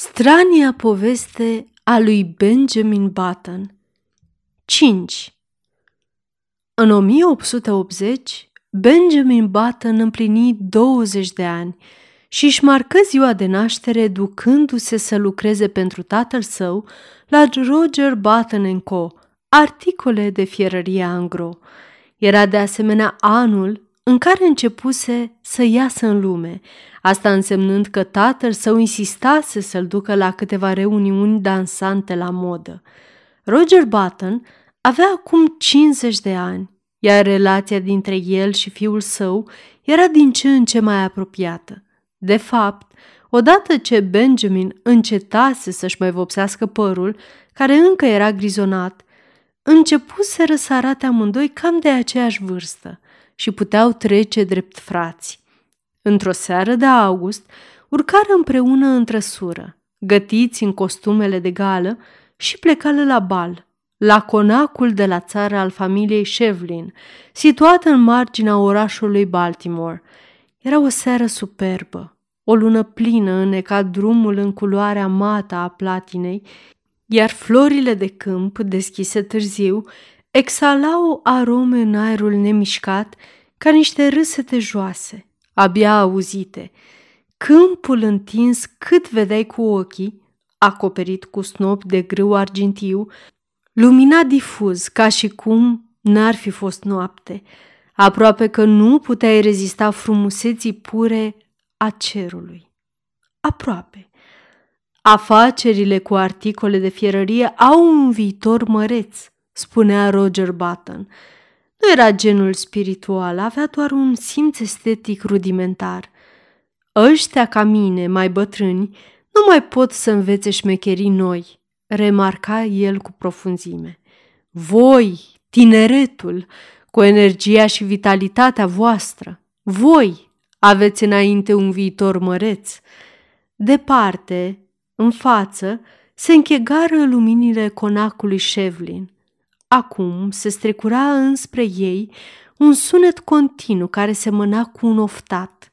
Strania poveste a lui Benjamin Button 5. În 1880, Benjamin Button împlini 20 de ani și își marcă ziua de naștere ducându-se să lucreze pentru tatăl său la Roger Button Co., articole de fierărie angro. Era de asemenea anul în care începuse să iasă în lume, asta însemnând că tatăl său insistase să-l ducă la câteva reuniuni dansante la modă. Roger Button avea acum 50 de ani, iar relația dintre el și fiul său era din ce în ce mai apropiată. De fapt, odată ce Benjamin încetase să-și mai vopsească părul, care încă era grizonat, începuseră să arate amândoi cam de aceeași vârstă – și puteau trece drept frați. Într-o seară de august, urcară împreună în trăsură, gătiți în costumele de gală și plecală la bal, la conacul de la țară al familiei Shevlin, situat în marginea orașului Baltimore. Era o seară superbă. O lună plină înneca drumul în culoarea mată a platinei, iar florile de câmp, deschise târziu, exhalau arome în aerul nemișcat ca niște râsete joase, abia auzite. Câmpul întins cât vedeai cu ochii, acoperit cu snop de grâu argintiu, lumina difuz ca și cum n-ar fi fost noapte, aproape că nu puteai rezista frumuseții pure a cerului. Aproape. Afacerile cu articole de fierărie au un viitor măreț, spunea Roger Button. Nu era genul spiritual, avea doar un simț estetic rudimentar. Ăștia ca mine, mai bătrâni, nu mai pot să învețe șmecherii noi, remarca el cu profunzime. Voi, tineretul, cu energia și vitalitatea voastră, voi aveți înainte un viitor măreț. Departe, în față, se închegară luminile conacului Shevlin – Acum se strecura înspre ei un sunet continuu care semăna cu un oftat.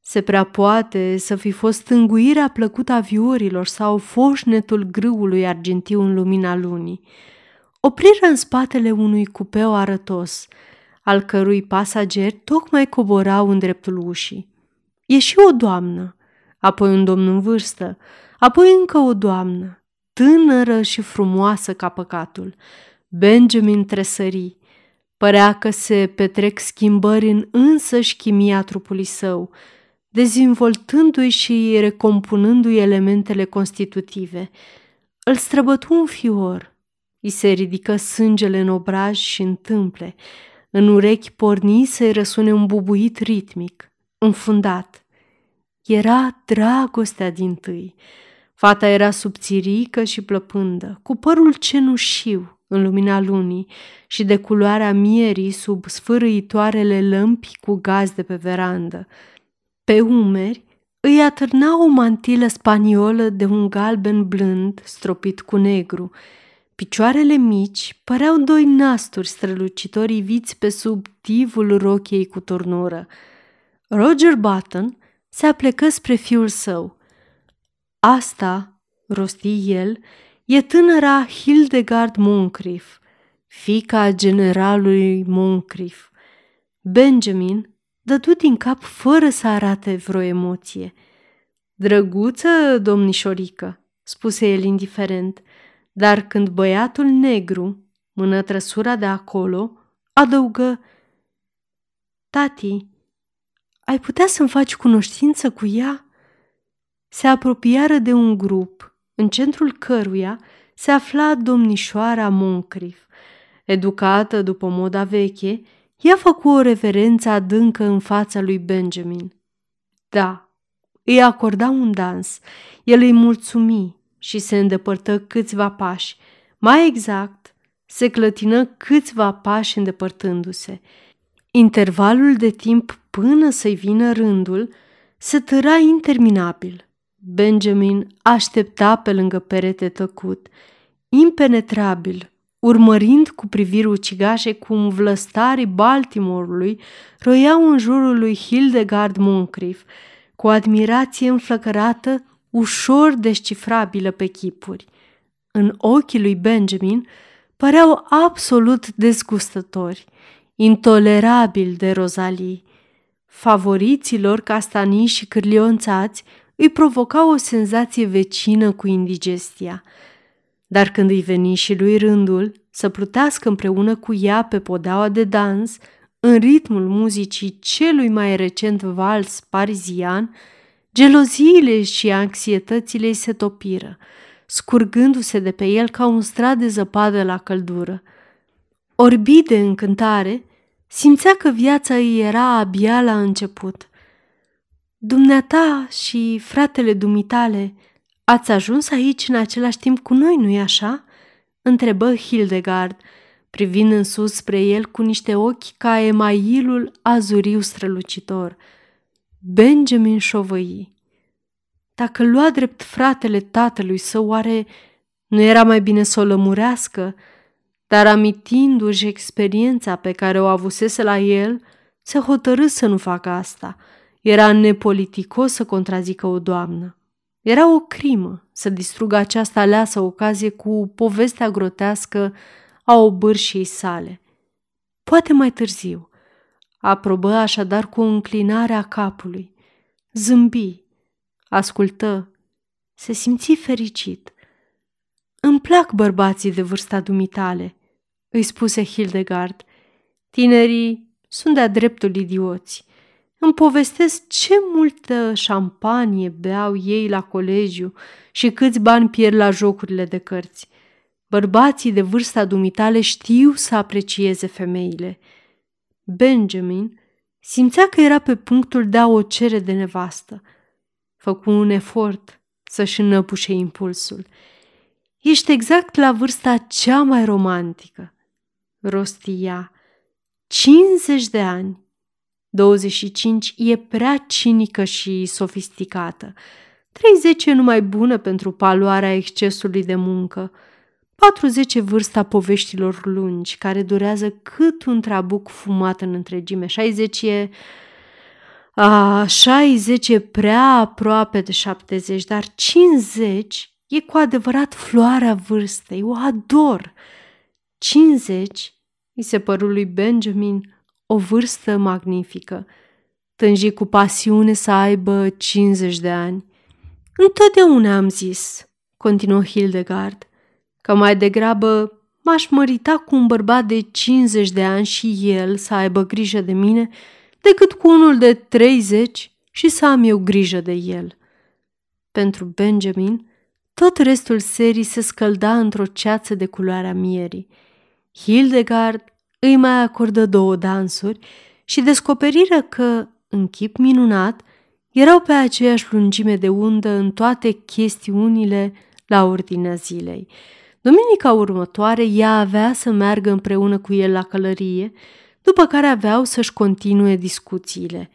Se prea poate să fi fost înguirea plăcută a viorilor sau foșnetul grâului argintiu în lumina lunii. Opriră în spatele unui cupeu arătos, al cărui pasageri tocmai coborau în dreptul ușii. Ieși o doamnă, apoi un domn în vârstă, apoi încă o doamnă, tânără și frumoasă ca păcatul, Benjamin tresări. Părea că se petrec schimbări în însăși chimia trupului său, dezvoltându-i și recompunându-i elementele constitutive. Îl străbătu un fior, îi se ridică sângele în obraj și în tâmple, în urechi porni să-i răsune un bubuit ritmic, înfundat. Era dragostea din tâi. Fata era subțirică și plăpândă, cu părul cenușiu, în lumina lunii și de culoarea mierii sub sfârâitoarele lămpi cu gaz de pe verandă. Pe umeri îi atârna o mantilă spaniolă de un galben blând stropit cu negru. Picioarele mici păreau doi nasturi strălucitori viți pe sub tivul rochiei cu turnură. Roger Button se aplecă spre fiul său. Asta, rosti el, e tânăra Hildegard Moncrief, fica generalului Moncrief. Benjamin dădu din cap fără să arate vreo emoție. Drăguță, domnișorică, spuse el indiferent, dar când băiatul negru mână trăsura de acolo, adăugă Tati, ai putea să-mi faci cunoștință cu ea? Se apropiară de un grup în centrul căruia se afla domnișoara Moncrief. Educată după moda veche, ea făcu o reverență adâncă în fața lui Benjamin. Da, îi acorda un dans, el îi mulțumi și se îndepărtă câțiva pași. Mai exact, se clătină câțiva pași îndepărtându-se. Intervalul de timp până să-i vină rândul se tăra interminabil. Benjamin aștepta pe lângă perete tăcut, impenetrabil, urmărind cu priviri ucigașe cum vlăstarii Baltimore-ului roiau în jurul lui Hildegard Moncrief, cu admirație înflăcărată ușor descifrabilă pe chipuri. În ochii lui Benjamin păreau absolut dezgustători, intolerabil de rozalii. Favoriților castanii și cârlionțați îi provoca o senzație vecină cu indigestia. Dar când îi veni și lui rândul să plutească împreună cu ea pe podeaua de dans, în ritmul muzicii celui mai recent vals parizian, geloziile și anxietățile îi se topiră, scurgându-se de pe el ca un strat de zăpadă la căldură. Orbit de încântare, simțea că viața îi era abia la început. Dumneata și fratele dumitale ați ajuns aici în același timp cu noi, nu-i așa?" întrebă Hildegard, privind în sus spre el cu niște ochi ca emailul azuriu strălucitor. Benjamin șovăi. Dacă lua drept fratele tatălui său, oare nu era mai bine să o lămurească? Dar amintindu-și experiența pe care o avusese la el, se hotărâ să nu facă asta. Era nepoliticos să contrazică o doamnă. Era o crimă să distrugă această aleasă ocazie cu povestea grotească a obârșiei sale. Poate mai târziu. Aprobă așadar cu o înclinare a capului. Zâmbi, ascultă, se simți fericit. Îmi plac bărbații de vârsta dumitale, îi spuse Hildegard. Tinerii sunt de-a dreptul idioți. Îmi povestesc ce multă șampanie beau ei la colegiu și câți bani pierd la jocurile de cărți. Bărbații de vârsta dumitale știu să aprecieze femeile. Benjamin simțea că era pe punctul de a o cere de nevastă. Făcu un efort să-și înăpușe impulsul. Ești exact la vârsta cea mai romantică, rostia. 50 de ani. 25 e prea cinică și sofisticată. 30 e numai bună pentru paloarea excesului de muncă. 40 vârsta poveștilor lungi, care durează cât un trabuc fumat în întregime. 60 e... A, 60 e prea aproape de 70, dar 50 e cu adevărat floarea vârstei. O ador. 50 îi se păru lui Benjamin o vârstă magnifică. Tânji cu pasiune să aibă 50 de ani. Întotdeauna am zis, continuă Hildegard, că mai degrabă m-aș mărita cu un bărbat de 50 de ani și el să aibă grijă de mine, decât cu unul de 30 și să am eu grijă de el. Pentru Benjamin, tot restul serii se scălda într-o ceață de culoarea mierii. Hildegard îi mai acordă două dansuri și descoperiră că, în chip minunat, erau pe aceeași lungime de undă în toate chestiunile la ordinea zilei. Duminica următoare ea avea să meargă împreună cu el la călărie, după care aveau să-și continue discuțiile.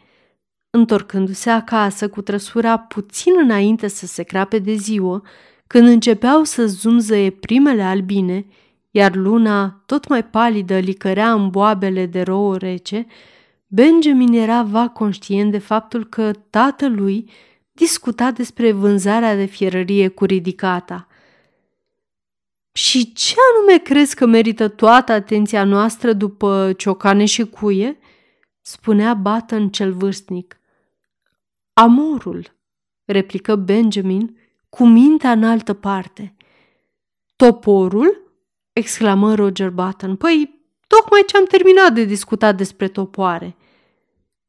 Întorcându-se acasă cu trăsura puțin înainte să se crape de ziua, când începeau să zumzăie primele albine, iar luna, tot mai palidă, licărea în boabele de rouă rece, Benjamin era va conștient de faptul că tatălui discuta despre vânzarea de fierărie cu ridicata. Și ce anume crezi că merită toată atenția noastră după ciocane și cuie?" spunea Batten cel vârstnic. Amorul, replică Benjamin cu mintea în altă parte. Toporul? Exclamă Roger Button. Păi, tocmai ce am terminat de discutat despre topoare.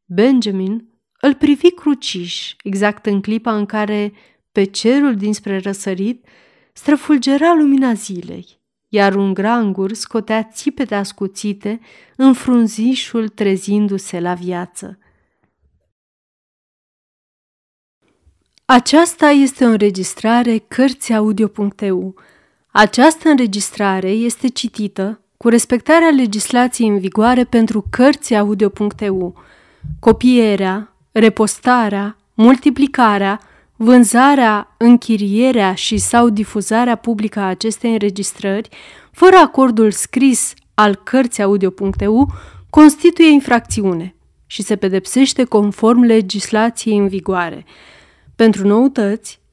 Benjamin îl privi cruciș, exact în clipa în care, pe cerul dinspre răsărit, străfulgera lumina zilei, iar un grangur scotea țipete ascuțite în frunzișul trezindu-se la viață. Aceasta este o înregistrare Cărțiaudio.eu. Această înregistrare este citită cu respectarea legislației în vigoare pentru Cărțiaudio.eu. Copierea, repostarea, multiplicarea, vânzarea, închirierea și sau difuzarea publică a acestei înregistrări, fără acordul scris al Cărțiaudio.eu, constituie infracțiune și se pedepsește conform legislației în vigoare. Pentru noutăți,